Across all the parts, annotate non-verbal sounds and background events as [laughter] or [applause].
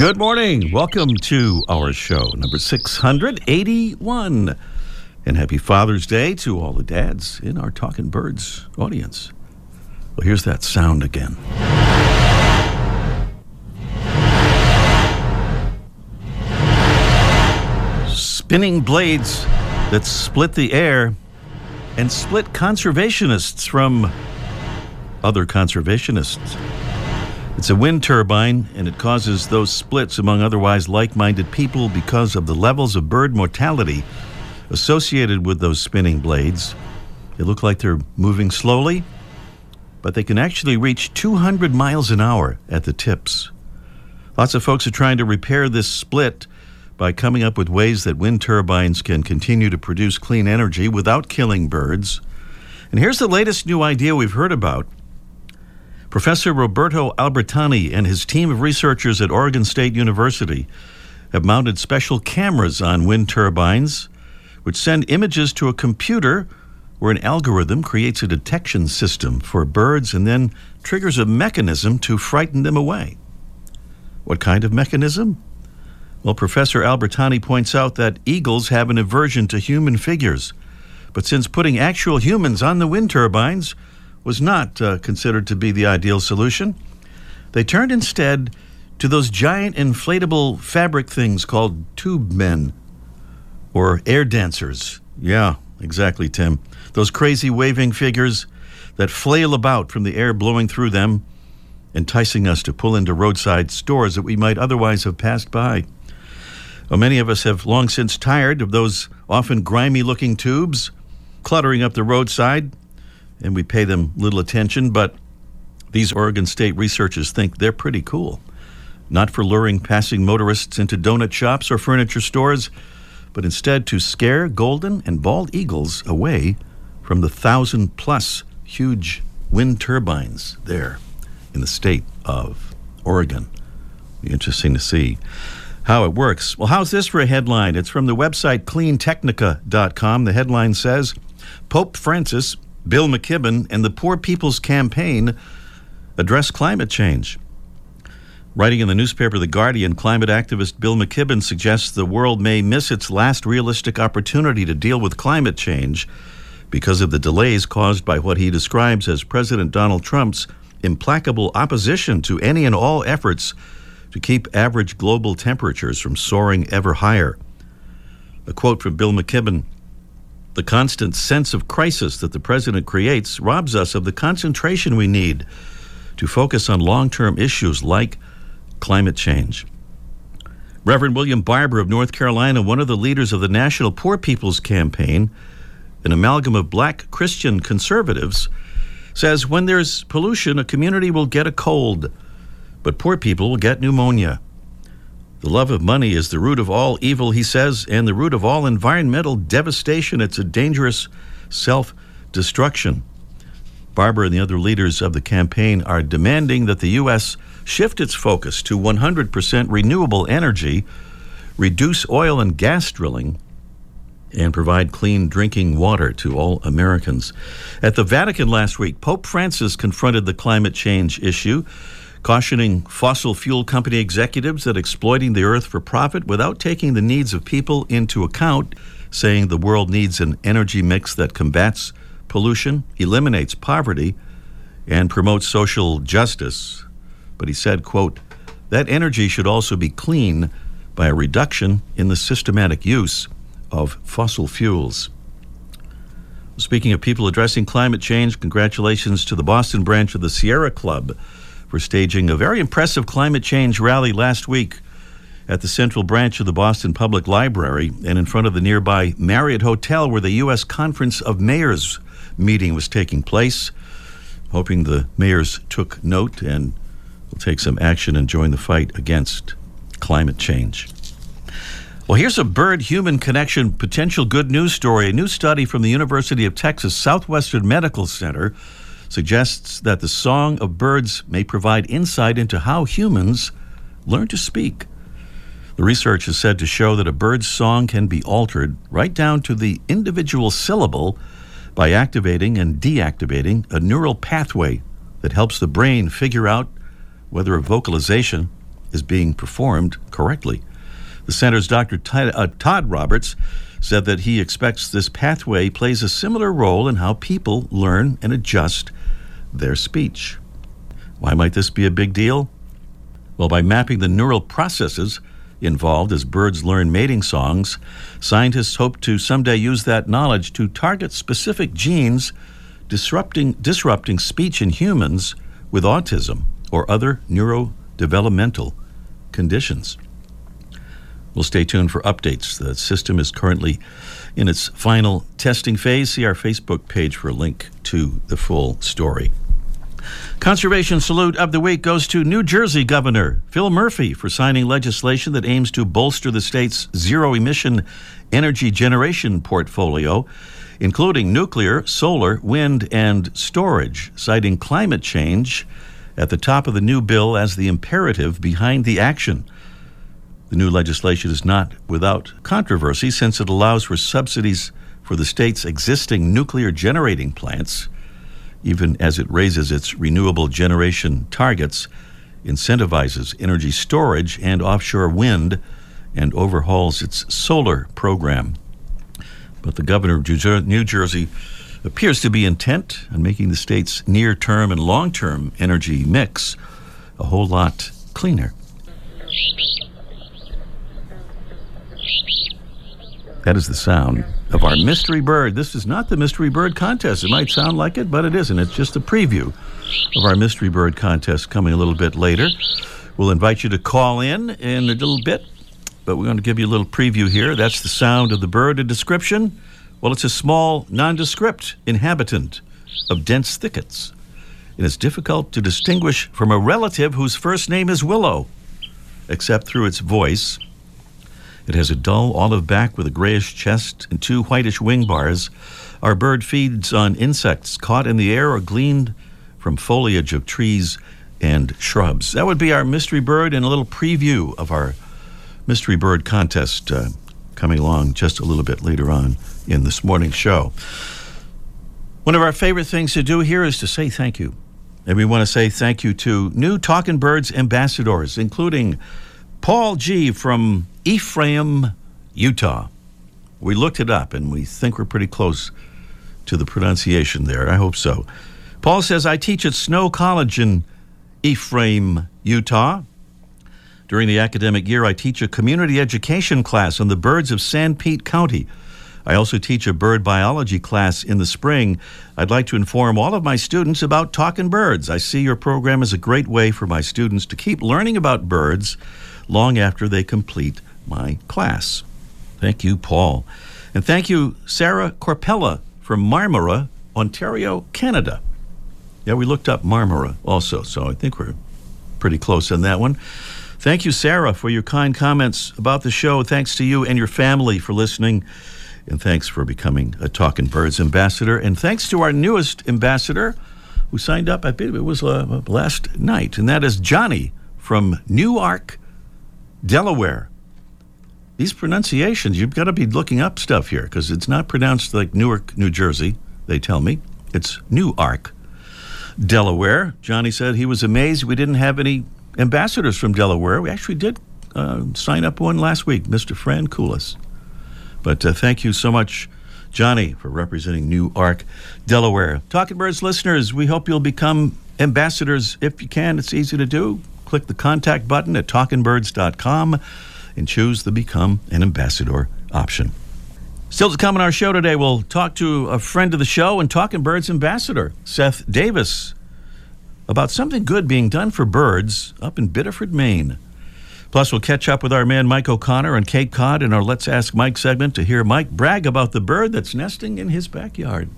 Good morning. Welcome to our show, number 681. And happy Father's Day to all the dads in our Talking Birds audience. Well, here's that sound again. Spinning blades that split the air and split conservationists from other conservationists. It's a wind turbine, and it causes those splits among otherwise like minded people because of the levels of bird mortality associated with those spinning blades. They look like they're moving slowly, but they can actually reach 200 miles an hour at the tips. Lots of folks are trying to repair this split by coming up with ways that wind turbines can continue to produce clean energy without killing birds. And here's the latest new idea we've heard about. Professor Roberto Albertani and his team of researchers at Oregon State University have mounted special cameras on wind turbines, which send images to a computer where an algorithm creates a detection system for birds and then triggers a mechanism to frighten them away. What kind of mechanism? Well, Professor Albertani points out that eagles have an aversion to human figures. But since putting actual humans on the wind turbines was not uh, considered to be the ideal solution, they turned instead to those giant inflatable fabric things called tube men or air dancers. Yeah, exactly, Tim. Those crazy waving figures that flail about from the air blowing through them, enticing us to pull into roadside stores that we might otherwise have passed by. Well, many of us have long since tired of those often grimy looking tubes cluttering up the roadside, and we pay them little attention, but these Oregon State researchers think they're pretty cool. Not for luring passing motorists into donut shops or furniture stores, but instead to scare golden and bald eagles away from the thousand plus huge wind turbines there in the state of Oregon. Be interesting to see how it works. Well, how's this for a headline? It's from the website cleantechnica.com. The headline says Pope Francis, Bill McKibben, and the Poor People's Campaign address climate change. Writing in the newspaper The Guardian, climate activist Bill McKibben suggests the world may miss its last realistic opportunity to deal with climate change because of the delays caused by what he describes as President Donald Trump's implacable opposition to any and all efforts to keep average global temperatures from soaring ever higher. A quote from Bill McKibben The constant sense of crisis that the president creates robs us of the concentration we need to focus on long term issues like climate change. Reverend William Barber of North Carolina, one of the leaders of the National Poor People's Campaign, an amalgam of black Christian conservatives, says when there's pollution, a community will get a cold but poor people will get pneumonia. The love of money is the root of all evil, he says, and the root of all environmental devastation. It's a dangerous self destruction. Barber and the other leaders of the campaign are demanding that the U.S. shift its focus to 100% renewable energy, reduce oil and gas drilling, and provide clean drinking water to all Americans. At the Vatican last week, Pope Francis confronted the climate change issue cautioning fossil fuel company executives that exploiting the earth for profit without taking the needs of people into account, saying the world needs an energy mix that combats pollution, eliminates poverty, and promotes social justice. But he said, quote, that energy should also be clean by a reduction in the systematic use of fossil fuels. Speaking of people addressing climate change, congratulations to the Boston branch of the Sierra Club for staging a very impressive climate change rally last week at the central branch of the Boston Public Library and in front of the nearby Marriott Hotel where the U.S. Conference of Mayors meeting was taking place. Hoping the mayors took note and will take some action and join the fight against climate change. Well, here's a bird human connection potential good news story. A new study from the University of Texas Southwestern Medical Center suggests that the song of birds may provide insight into how humans learn to speak. The research is said to show that a bird's song can be altered right down to the individual syllable by activating and deactivating a neural pathway that helps the brain figure out whether a vocalization is being performed correctly. The center's Dr. Uh, Todd Roberts said that he expects this pathway plays a similar role in how people learn and adjust their speech. Why might this be a big deal? Well, by mapping the neural processes involved as birds learn mating songs, scientists hope to someday use that knowledge to target specific genes disrupting, disrupting speech in humans with autism or other neurodevelopmental conditions. We'll stay tuned for updates. The system is currently in its final testing phase. See our Facebook page for a link to the full story. Conservation salute of the week goes to New Jersey Governor Phil Murphy for signing legislation that aims to bolster the state's zero emission energy generation portfolio, including nuclear, solar, wind, and storage, citing climate change at the top of the new bill as the imperative behind the action. The new legislation is not without controversy since it allows for subsidies for the state's existing nuclear generating plants even as it raises its renewable generation targets, incentivizes energy storage and offshore wind, and overhauls its solar program. But the governor of New Jersey appears to be intent on making the state's near term and long term energy mix a whole lot cleaner. That is the sound of our mystery bird. This is not the mystery bird contest. It might sound like it, but it isn't. It's just a preview of our mystery bird contest coming a little bit later. We'll invite you to call in in a little bit, but we're going to give you a little preview here. That's the sound of the bird. A description? Well, it's a small, nondescript inhabitant of dense thickets. It is difficult to distinguish from a relative whose first name is Willow, except through its voice it has a dull olive back with a grayish chest and two whitish wing bars. Our bird feeds on insects caught in the air or gleaned from foliage of trees and shrubs. That would be our mystery bird and a little preview of our mystery bird contest uh, coming along just a little bit later on in this morning's show. One of our favorite things to do here is to say thank you. And we want to say thank you to new Talking Birds ambassadors, including Paul G. from Ephraim, Utah. We looked it up and we think we're pretty close to the pronunciation there. I hope so. Paul says, I teach at Snow College in Ephraim, Utah. During the academic year, I teach a community education class on the birds of Sanpete County. I also teach a bird biology class in the spring. I'd like to inform all of my students about talking birds. I see your program as a great way for my students to keep learning about birds long after they complete my class. Thank you, Paul. And thank you, Sarah Corpella from Marmora, Ontario, Canada. Yeah, we looked up Marmora also, so I think we're pretty close on that one. Thank you, Sarah, for your kind comments about the show. Thanks to you and your family for listening. And thanks for becoming a Talking Birds ambassador. And thanks to our newest ambassador who signed up, I believe it was uh, last night, and that is Johnny from Newark, Delaware these pronunciations, you've got to be looking up stuff here because it's not pronounced like Newark, New Jersey, they tell me. It's Newark, Delaware. Johnny said he was amazed we didn't have any ambassadors from Delaware. We actually did uh, sign up one last week, Mr. Fran Koulis. But uh, thank you so much, Johnny, for representing Newark, Delaware. Talking Birds listeners, we hope you'll become ambassadors if you can. It's easy to do. Click the contact button at talkingbirds.com and choose the Become an Ambassador option. Still to come on our show today, we'll talk to a friend of the show and Talking Birds ambassador, Seth Davis, about something good being done for birds up in Biddeford, Maine. Plus, we'll catch up with our man Mike O'Connor on Cape Cod in our Let's Ask Mike segment to hear Mike brag about the bird that's nesting in his backyard.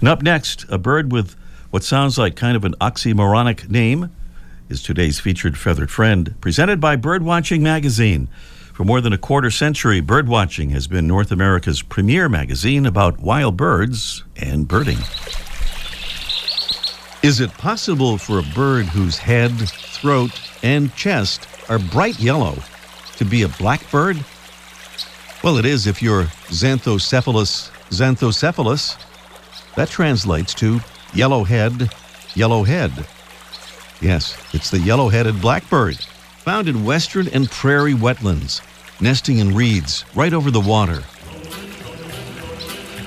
And up next, a bird with what sounds like kind of an oxymoronic name is today's featured feathered friend, presented by Birdwatching Magazine. For more than a quarter century, Birdwatching has been North America's premier magazine about wild birds and birding. Is it possible for a bird whose head, throat, and chest are bright yellow to be a blackbird? Well, it is if you're Xanthocephalus xanthocephalus. That translates to yellow head, yellow head. Yes, it's the yellow headed blackbird, found in western and prairie wetlands, nesting in reeds right over the water.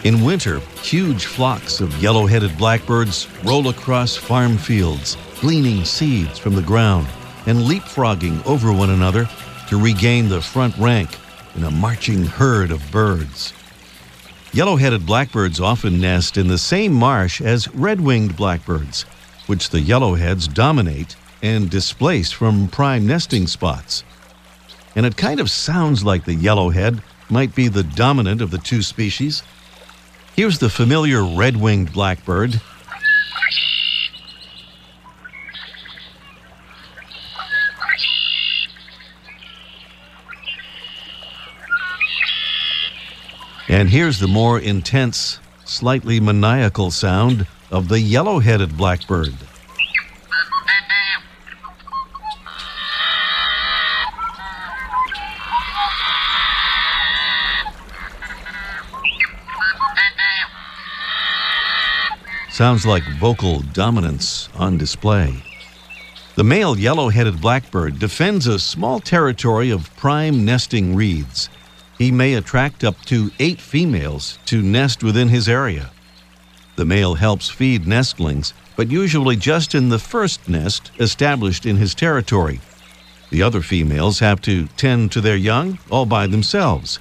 In winter, huge flocks of yellow headed blackbirds roll across farm fields, gleaning seeds from the ground and leapfrogging over one another to regain the front rank in a marching herd of birds. Yellow headed blackbirds often nest in the same marsh as red winged blackbirds, which the yellowheads dominate and displace from prime nesting spots. And it kind of sounds like the yellowhead might be the dominant of the two species. Here's the familiar red winged blackbird. And here's the more intense, slightly maniacal sound of the yellow headed blackbird. Sounds like vocal dominance on display. The male yellow headed blackbird defends a small territory of prime nesting reeds he may attract up to eight females to nest within his area. The male helps feed nestlings, but usually just in the first nest established in his territory. The other females have to tend to their young all by themselves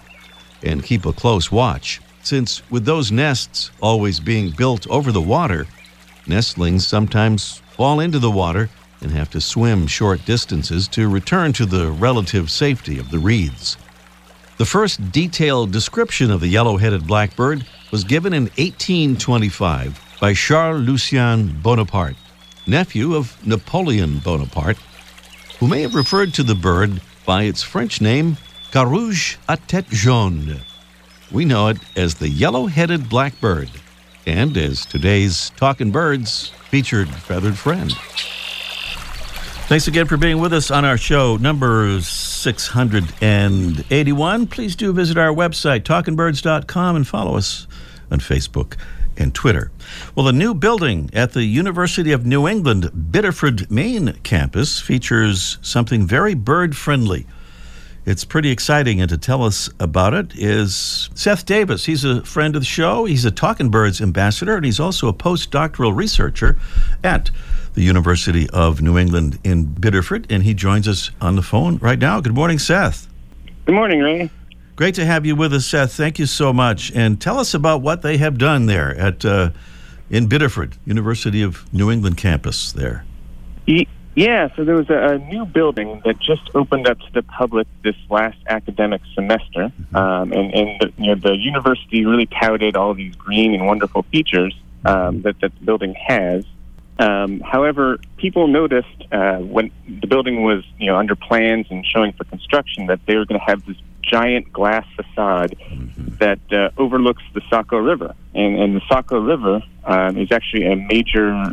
and keep a close watch, since with those nests always being built over the water, nestlings sometimes fall into the water and have to swim short distances to return to the relative safety of the reeds. The first detailed description of the yellow headed blackbird was given in 1825 by Charles Lucien Bonaparte, nephew of Napoleon Bonaparte, who may have referred to the bird by its French name, Carouge à tête jaune. We know it as the yellow headed blackbird, and as today's Talking Birds featured feathered friend. Thanks again for being with us on our show, number 681. Please do visit our website, talkingbirds.com, and follow us on Facebook and Twitter. Well, the new building at the University of New England Biddeford, Maine campus features something very bird friendly. It's pretty exciting, and to tell us about it is Seth Davis. He's a friend of the show. He's a Talking Birds ambassador, and he's also a postdoctoral researcher at the University of New England in Biddeford, and he joins us on the phone right now. Good morning, Seth. Good morning, Ray. Great to have you with us, Seth. Thank you so much. And tell us about what they have done there at uh, in Biddeford, University of New England campus there. Yeah, so there was a, new building that just opened up to the public this last academic semester, mm-hmm. um, and, and the, you know, the university really touted all these green and wonderful features um, that, that the building has. Um, however, people noticed uh, when the building was, you know, under plans and showing for construction that they were going to have this giant glass facade mm-hmm. that uh, overlooks the Saco River, and, and the Saco River um, is actually a major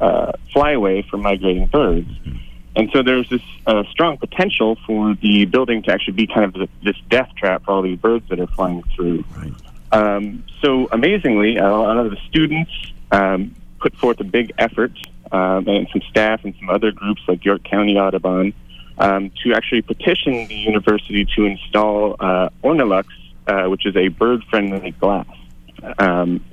uh, flyway for migrating birds. Mm-hmm. And so there's this uh, strong potential for the building to actually be kind of this death trap for all these birds that are flying through. Right. Um, so amazingly, a lot of the students um, put forth a big effort, um, and some staff and some other groups like York County Audubon, um, to actually petition the university to install uh, Ornilux, uh, which is a bird-friendly glass. Um,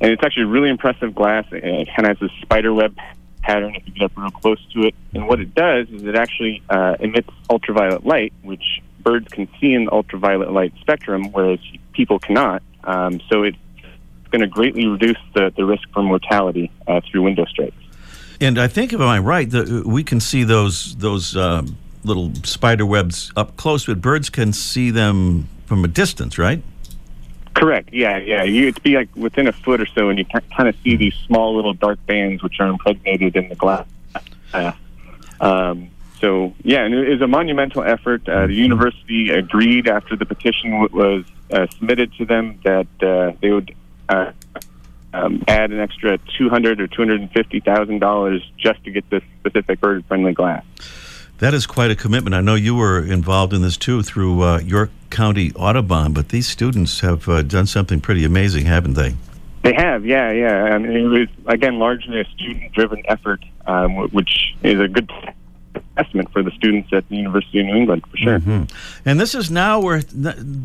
and it's actually really impressive glass. It kind of has this spider web pattern if you get up real close to it. And what it does is it actually uh, emits ultraviolet light, which birds can see in the ultraviolet light spectrum, whereas people cannot. Um, so it's going to greatly reduce the, the risk for mortality uh, through window strikes. And I think, if I'm right, that we can see those those um, little spider webs up close, but birds can see them from a distance, right? Correct. Yeah, yeah. You it'd be like within a foot or so, and you kind of see these small little dark bands which are impregnated in the glass. Uh, Um, so yeah, and it was a monumental effort. Uh, the university agreed after the petition w- was uh, submitted to them that uh, they would uh, um, add an extra two hundred or two hundred and fifty thousand dollars just to get this specific bird-friendly glass. That is quite a commitment. I know you were involved in this too through uh, York County Audubon, but these students have uh, done something pretty amazing, haven't they? They have, yeah, yeah. I mean, it was again largely a student-driven effort, um, which is a good for the students at the University of New England, for sure. And this is now where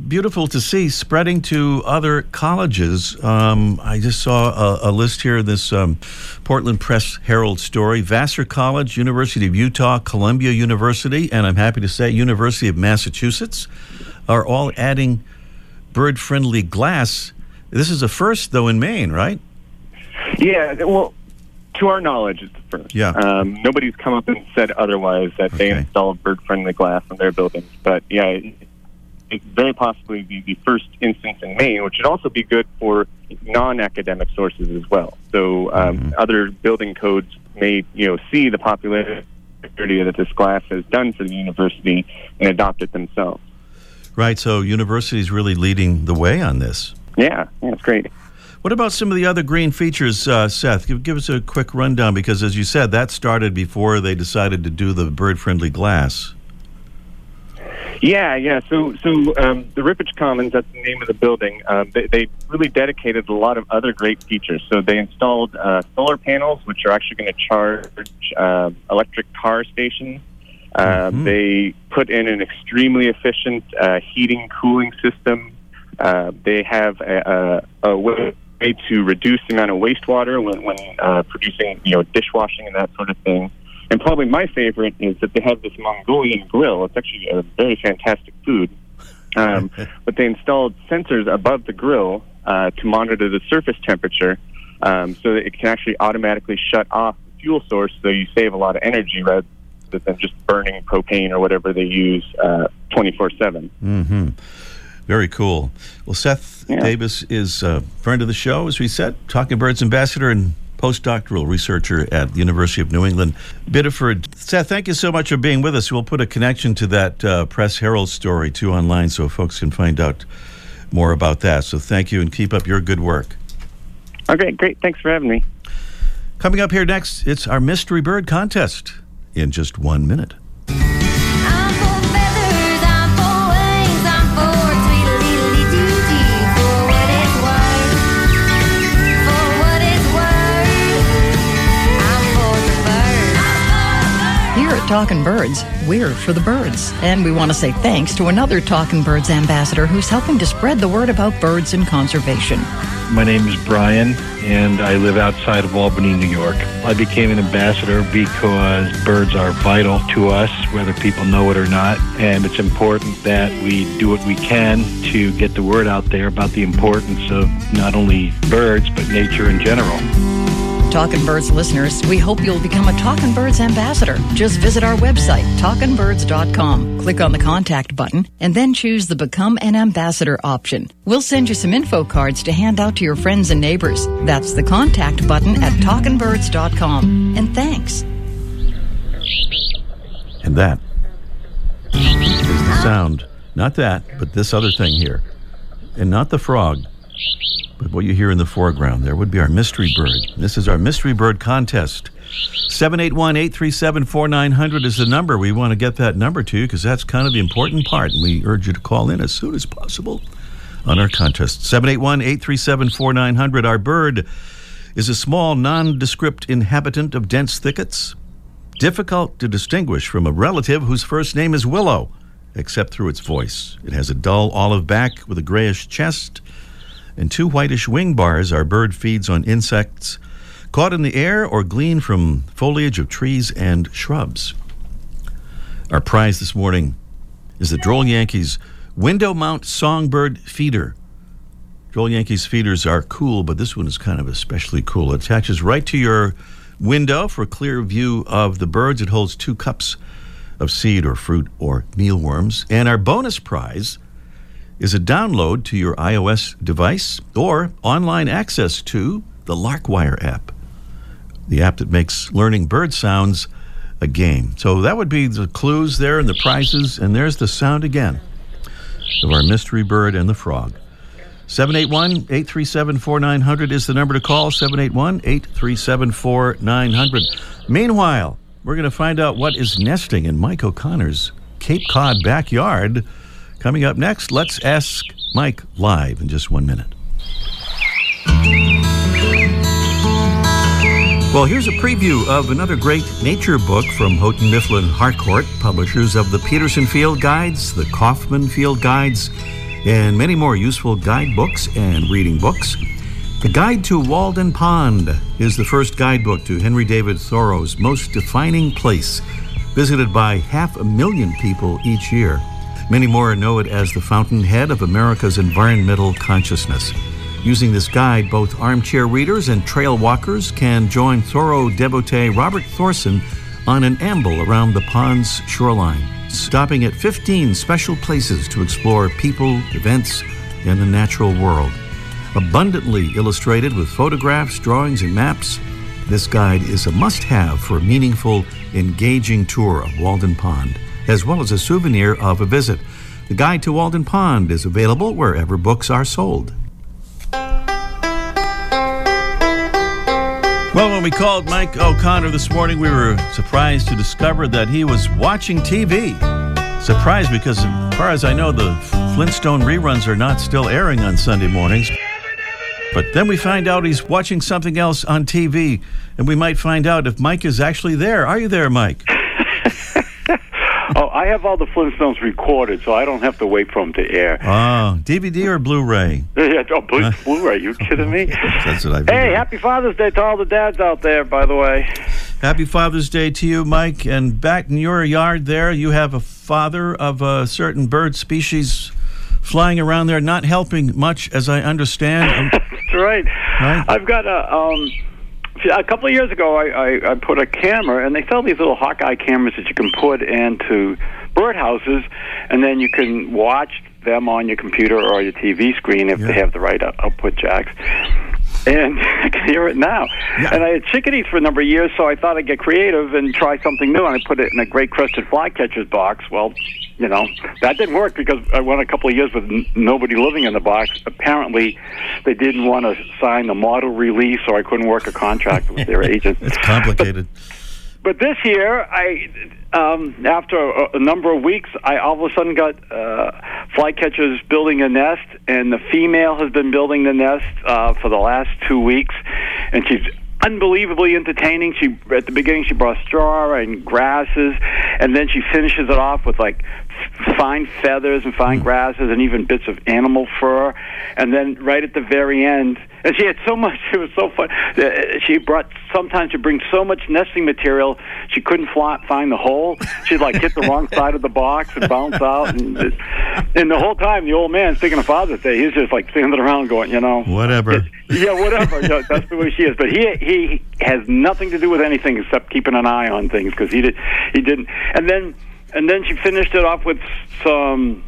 beautiful to see spreading to other colleges. Um, I just saw a, a list here. This um, Portland Press Herald story: Vassar College, University of Utah, Columbia University, and I'm happy to say University of Massachusetts are all adding bird-friendly glass. This is a first, though, in Maine, right? Yeah, well, to our knowledge, it's the first. Yeah. Um, nobody's come up and said otherwise that they Okay. installed bird-friendly glass on their buildings. But yeah, it, it very possibly be the first instance in Maine, which would also be good for non-academic sources as well. So um, other building codes may, you know, see the popularity that this glass has done for the university and adopt it themselves. Right. So universities really leading the way on this. Yeah, yeah, it's great. What about some of the other green features, uh, Seth? Give, give us a quick rundown because, as you said, that started before they decided to do the bird-friendly glass. Yeah, yeah. So, so um, the Ripich Commons, that's the name of the building. Um, they, they really dedicated a lot of other great features. So they installed uh, solar panels, which are actually going to charge uh, electric car stations. Uh, They put in an extremely efficient uh, heating cooling system. Uh, they have a, a, a way to reduce the amount of wastewater when, when uh, producing, you know, dishwashing and that sort of thing. And probably my favorite is that they have this Mongolian grill. It's actually a very fantastic food. Um, [laughs] but they installed sensors above the grill uh, to monitor the surface temperature um, so that it can actually automatically shut off the fuel source so you save a lot of energy rather than just burning propane or whatever they use uh, 24 7. Mm-hmm. Very cool. Well, Seth Yeah. Davis is a friend of the show, as we said, Talking Birds ambassador and postdoctoral researcher at the University of New England, Biddeford. Seth, thank you so much for being with us. We'll put a connection to that uh, Press Herald story too online so folks can find out more about that. So thank you and keep up your good work. Okay, great. Thanks for having me. Coming up here next, it's our mystery bird contest in just one minute. Birds. Here at Talkin' Birds, we're for the birds. And we want to say thanks to another Talking Birds ambassador who's helping to spread the word about birds and conservation. My name is Brian, and I live outside of Albany, New York. I became an ambassador because birds are vital to us, whether people know it or not, and it's important that we do what we can to get the word out there about the importance of not only birds, but nature in general. Talkin' Birds listeners, we hope you'll become a Talking Birds ambassador. Just visit our website, talkinbirds.com. Click on the contact button and then choose the Become an Ambassador option. We'll send you some info cards to hand out to your friends and neighbors. That's the contact button at talkinbirds.com. And thanks. And that is the sound, not that, but this other thing here. And not the frog, but what you hear in the foreground there would be our mystery bird. This is our mystery bird contest. 781 837 4900 is the number. We want to get that number to you because that's kind of the important part. And we urge you to call in as soon as possible on our contest. 781 837 4900. Our bird is a small, nondescript inhabitant of dense thickets difficult to distinguish from a relative whose first name is Willow, except through its voice. It has a dull olive back with a grayish chest and two whitish wing bars. Our bird feeds on insects caught in the air or gleaned from foliage of trees and shrubs. Our prize this morning is the Droll Yankees Window Mount Songbird Feeder. Droll Yankees feeders are cool, but this one is kind of especially cool. It attaches right to your window for a clear view of the birds. It holds two cups of seed or fruit or mealworms. And our bonus prize is a download to your iOS device or online access to the Larkwire app, the app that makes learning bird sounds a game. So that would be the clues there and the prizes. And there's the sound again of our mystery bird and the frog. 781 837 4900 is the number to call. 781 837 4900. Meanwhile, we're going to find out what is nesting in Mike O'Connor's Cape Cod backyard. Coming up next, let's ask Mike live in just one minute. Well, here's a preview of another great nature book from Houghton Mifflin Harcourt, publishers of the Peterson Field Guides, the Kaufman Field Guides, and many more useful guidebooks and reading books. The Guide to Walden Pond is the first guidebook to Henry David Thoreau's most defining place, visited by half a million people each year. Many more know it as the fountainhead of America's environmental consciousness. Using this guide, both armchair readers and trail walkers can join Thoreau devotee Robert Thorson on an amble around the pond's shoreline, stopping at 15 special places to explore people, events, and the natural world. Abundantly illustrated with photographs, drawings, and maps, this guide is a must have for a meaningful, engaging tour of Walden Pond, as well as a souvenir of a visit. The Guide to Walden Pond is available wherever books are sold. Well, when we called Mike O'Connor this morning, we were surprised to discover that he was watching TV. Surprised because, as far as I know, the Flintstone reruns are not still airing on Sunday mornings. But then we find out he's watching something else on TV, and we might find out if Mike is actually there. Are you there, Mike? [laughs] Oh, I have all the Flintstones recorded, so I don't have to wait for them to air. Oh, DVD or Blu-ray? [laughs] Yeah, oh, Blu- Blu-ray. You kidding me? That's what I Hey, happy Father's Day to all the dads out there, by the way. Happy Father's Day to you, Mike. And back in your yard there, you have a father of a certain bird species flying around there, not helping much, as I understand. [laughs] That's right. Right. I've got a um a couple of years ago I, I, I put a camera and they sell these little Hawkeye cameras that you can put into birdhouses and then you can watch them on your computer or your TV screen if Yeah. they have the right out- output jacks. And [laughs] I can hear it now. Yeah. And I had chickadees for a number of years, so I thought I'd get creative and try something new. And I put it in a great crested flycatcher's box. Well, you know, that didn't work because I went a couple of years with n- nobody living in the box. Apparently, they didn't want to sign the model release, or I couldn't work a contract with their [laughs] agent. it's complicated. But this year, I um, after a, a number of weeks, I all of a sudden got uh, flycatchers building a nest, and the female has been building the nest uh, for the last two weeks, and she's unbelievably entertaining. She at the beginning she brought straw and grasses, and then she finishes it off with like fine feathers and fine grasses and even bits of animal fur, and then right at the very end, and she had so much. [laughs] It was so fun. Uh, She brought sometimes she brings so much nesting material she couldn't fly, find the hole. She'd like hit the wrong side of the box and bounce out, and it- and the whole time the old man speaking of Father's Day, he's just like standing around going, you know, Whatever. yeah, whatever. That's the way she is. But he he has nothing to do with anything except keeping an eye on things because he did he didn't. And then and then she finished it off with some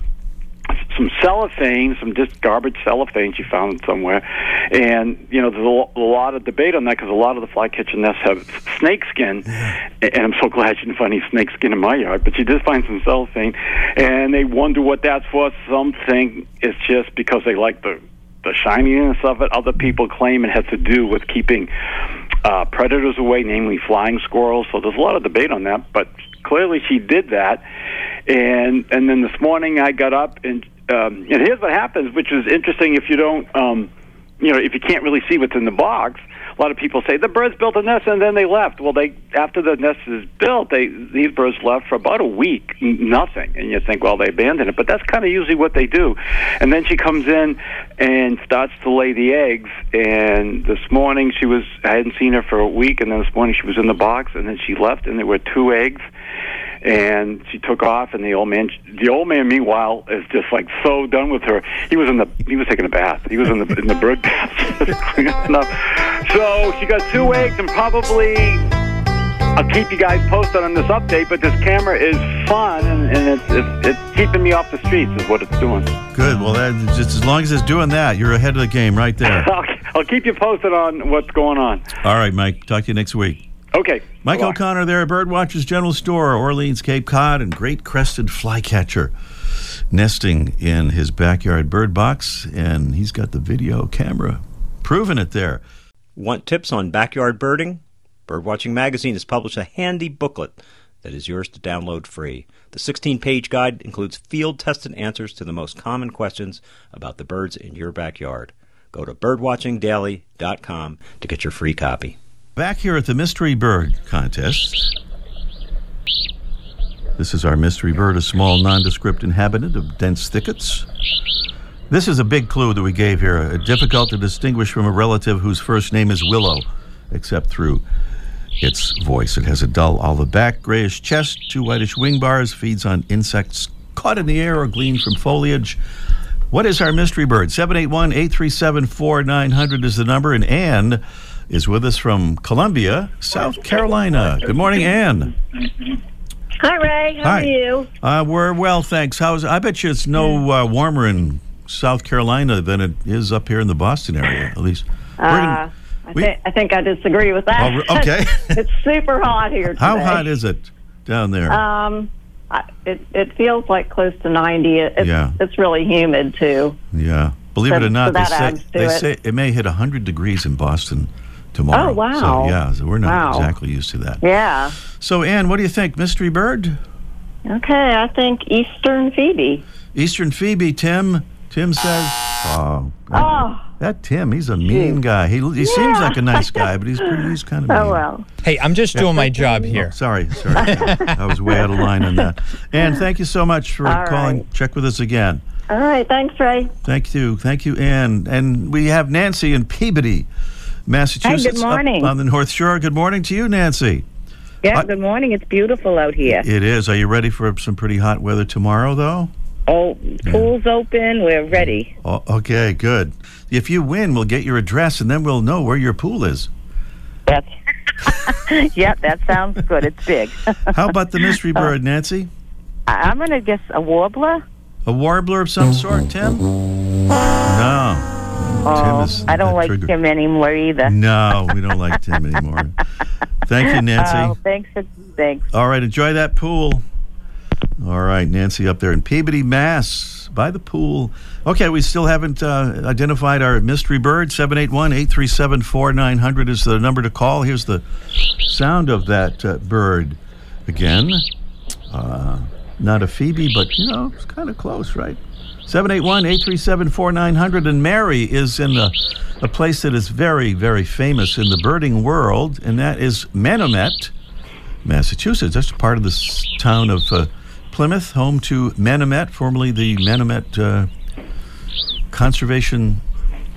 some cellophane, some just garbage cellophane she found somewhere, and you know there's a, lot of debate on that because a lot of the flycatcher nests have snake skin, and I'm so glad she didn't find any snake skin in my yard, but she did find some cellophane, and they wonder what that's for. Some think it's just because they like the the shininess of it. Other people claim it has to do with keeping uh, predators away, namely flying squirrels. So there's a lot of debate on that, but clearly she did that. And and then this morning I got up and um, and here's what happens, which is interesting if you don't. Um, you know, if you can't really see what's in the box, a lot of people say the birds built a nest and then they left. Well, they after the nest is built, they these birds left for about a week, nothing, and you think, well, they abandoned it, but that's kind of usually what they do. And then she comes in and starts to lay the eggs. And this morning she was, I hadn't seen her for a week, and then this morning she was in the box, and then she left, and there were two eggs and she took off and the old man the old man meanwhile is just like so done with her he was in the he was taking a bath he was in the in the bird bath [laughs] so she got two eggs and probably I'll keep you guys posted on this update, but this camera is fun and, and it's, it's it's keeping me off the streets is what it's doing. Good. Well, that, just as long as it's doing that, you're ahead of the game right there. [laughs] I'll, I'll keep you posted on what's going on. All right, Mike. Talk to you next week. Okay. Mike Bye-bye. O'Connor there at Birdwatchers General Store, Orleans, Cape Cod, and great crested flycatcher nesting in his backyard bird box. And he's got the video camera proving it there. Want tips on backyard birding? Birdwatching Magazine has published a handy booklet that is yours to download free. The 16 page guide includes field tested answers to the most common questions about the birds in your backyard. Go to birdwatchingdaily.com to get your free copy. Back here at the Mystery Bird Contest. This is our mystery bird, a small nondescript inhabitant of dense thickets. This is a big clue that we gave here, difficult to distinguish from a relative whose first name is Willow, except through its voice. It has a dull olive back, grayish chest, two whitish wing bars, feeds on insects caught in the air or gleaned from foliage. What is our mystery bird? 781 837 4900 is the number, and Anne is with us from Columbia, South Carolina. Good morning, Anne. Hi, Ray. How Hi. are you? Uh, we're well, thanks. How's I bet you it's no uh, warmer in South Carolina than it is up here in the Boston area, at least. Uh, I, we- I think I disagree with that. Oh, okay. [laughs] it's super hot here today. How hot is it down there? Um, I, it it feels like close to ninety. It, it's, Yeah. it's really humid too. yeah. Believe it or not, so they say they it. say it may hit 100 degrees in Boston tomorrow. Oh, wow. So, yeah, so we're not Wow. exactly used to that. Yeah. So, Anne, what do you think? Mystery bird? Okay. I think Eastern Phoebe. Eastern Phoebe, Tim. Tim says, oh, that, Oh. that Tim, he's a mean guy. He, he seems like a nice guy, but he's pretty, he's [laughs] kind of oh, mean. Oh well. Hey, I'm just doing my job here. Oh, sorry, sorry. [laughs] I was way out of line on that. Anne, thank you so much for All calling. right. Check with us again. All right. Thanks, Ray. Thank you. Thank you, Anne. And we have Nancy and Peabody, Massachusetts. up morning. on the North Shore. Good morning to you, Nancy. Yeah, good morning. It's beautiful out here. It is. Are you ready for some pretty hot weather tomorrow, though? Oh, pool's open. We're ready. Oh, okay, good. If you win, we'll get your address and then we'll know where your pool is. That's [laughs] yep. That sounds good. It's big. [laughs] How about the mystery uh, bird, Nancy? I'm gonna guess a warbler. A warbler of some sort, Tim? No. Oh, is I don't like trigger. him anymore either. No, we don't like Tim anymore. Thank you, Nancy. Oh, thanks. For, thanks. All right, enjoy that pool. All right, Nancy up there in Peabody, Mass, by the pool. Okay, we still haven't uh, identified our mystery bird. 781 837 4900 is the number to call. Here's the sound of that uh, bird again. Uh, not a Phoebe, but you know, it's kind of close, right? 781 837 4900. And Mary is in a, a place that is very, very famous in the birding world, and that is Manomet. Massachusetts. That's part of the town of uh, Plymouth, home to Manomet, formerly the Manomet uh, Conservation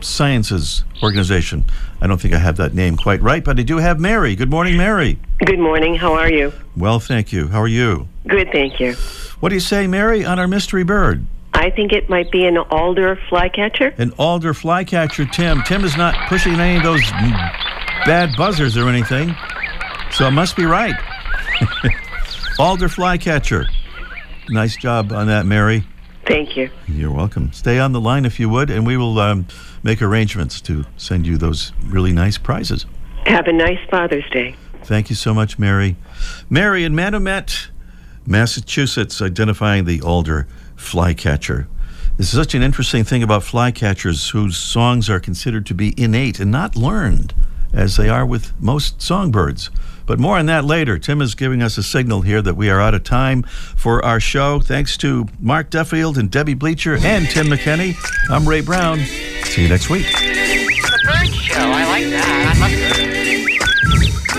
Sciences Organization. I don't think I have that name quite right, but I do have Mary. Good morning, Mary. Good morning. How are you? Well, thank you. How are you? Good, thank you. What do you say, Mary, on our mystery bird? I think it might be an alder flycatcher. An alder flycatcher, Tim. Tim is not pushing any of those bad buzzers or anything, so it must be right. [laughs] alder flycatcher. Nice job on that, Mary. Thank you. You're welcome. Stay on the line if you would, and we will um, make arrangements to send you those really nice prizes. Have a nice Father's Day. Thank you so much, Mary. Mary in Manomet, Massachusetts, identifying the alder flycatcher. Is such an interesting thing about flycatchers whose songs are considered to be innate and not learned, as they are with most songbirds. But more on that later. Tim is giving us a signal here that we are out of time for our show. Thanks to Mark Duffield and Debbie Bleacher and Tim McKenney. I'm Ray Brown. See you next week. The bird show. I like that. I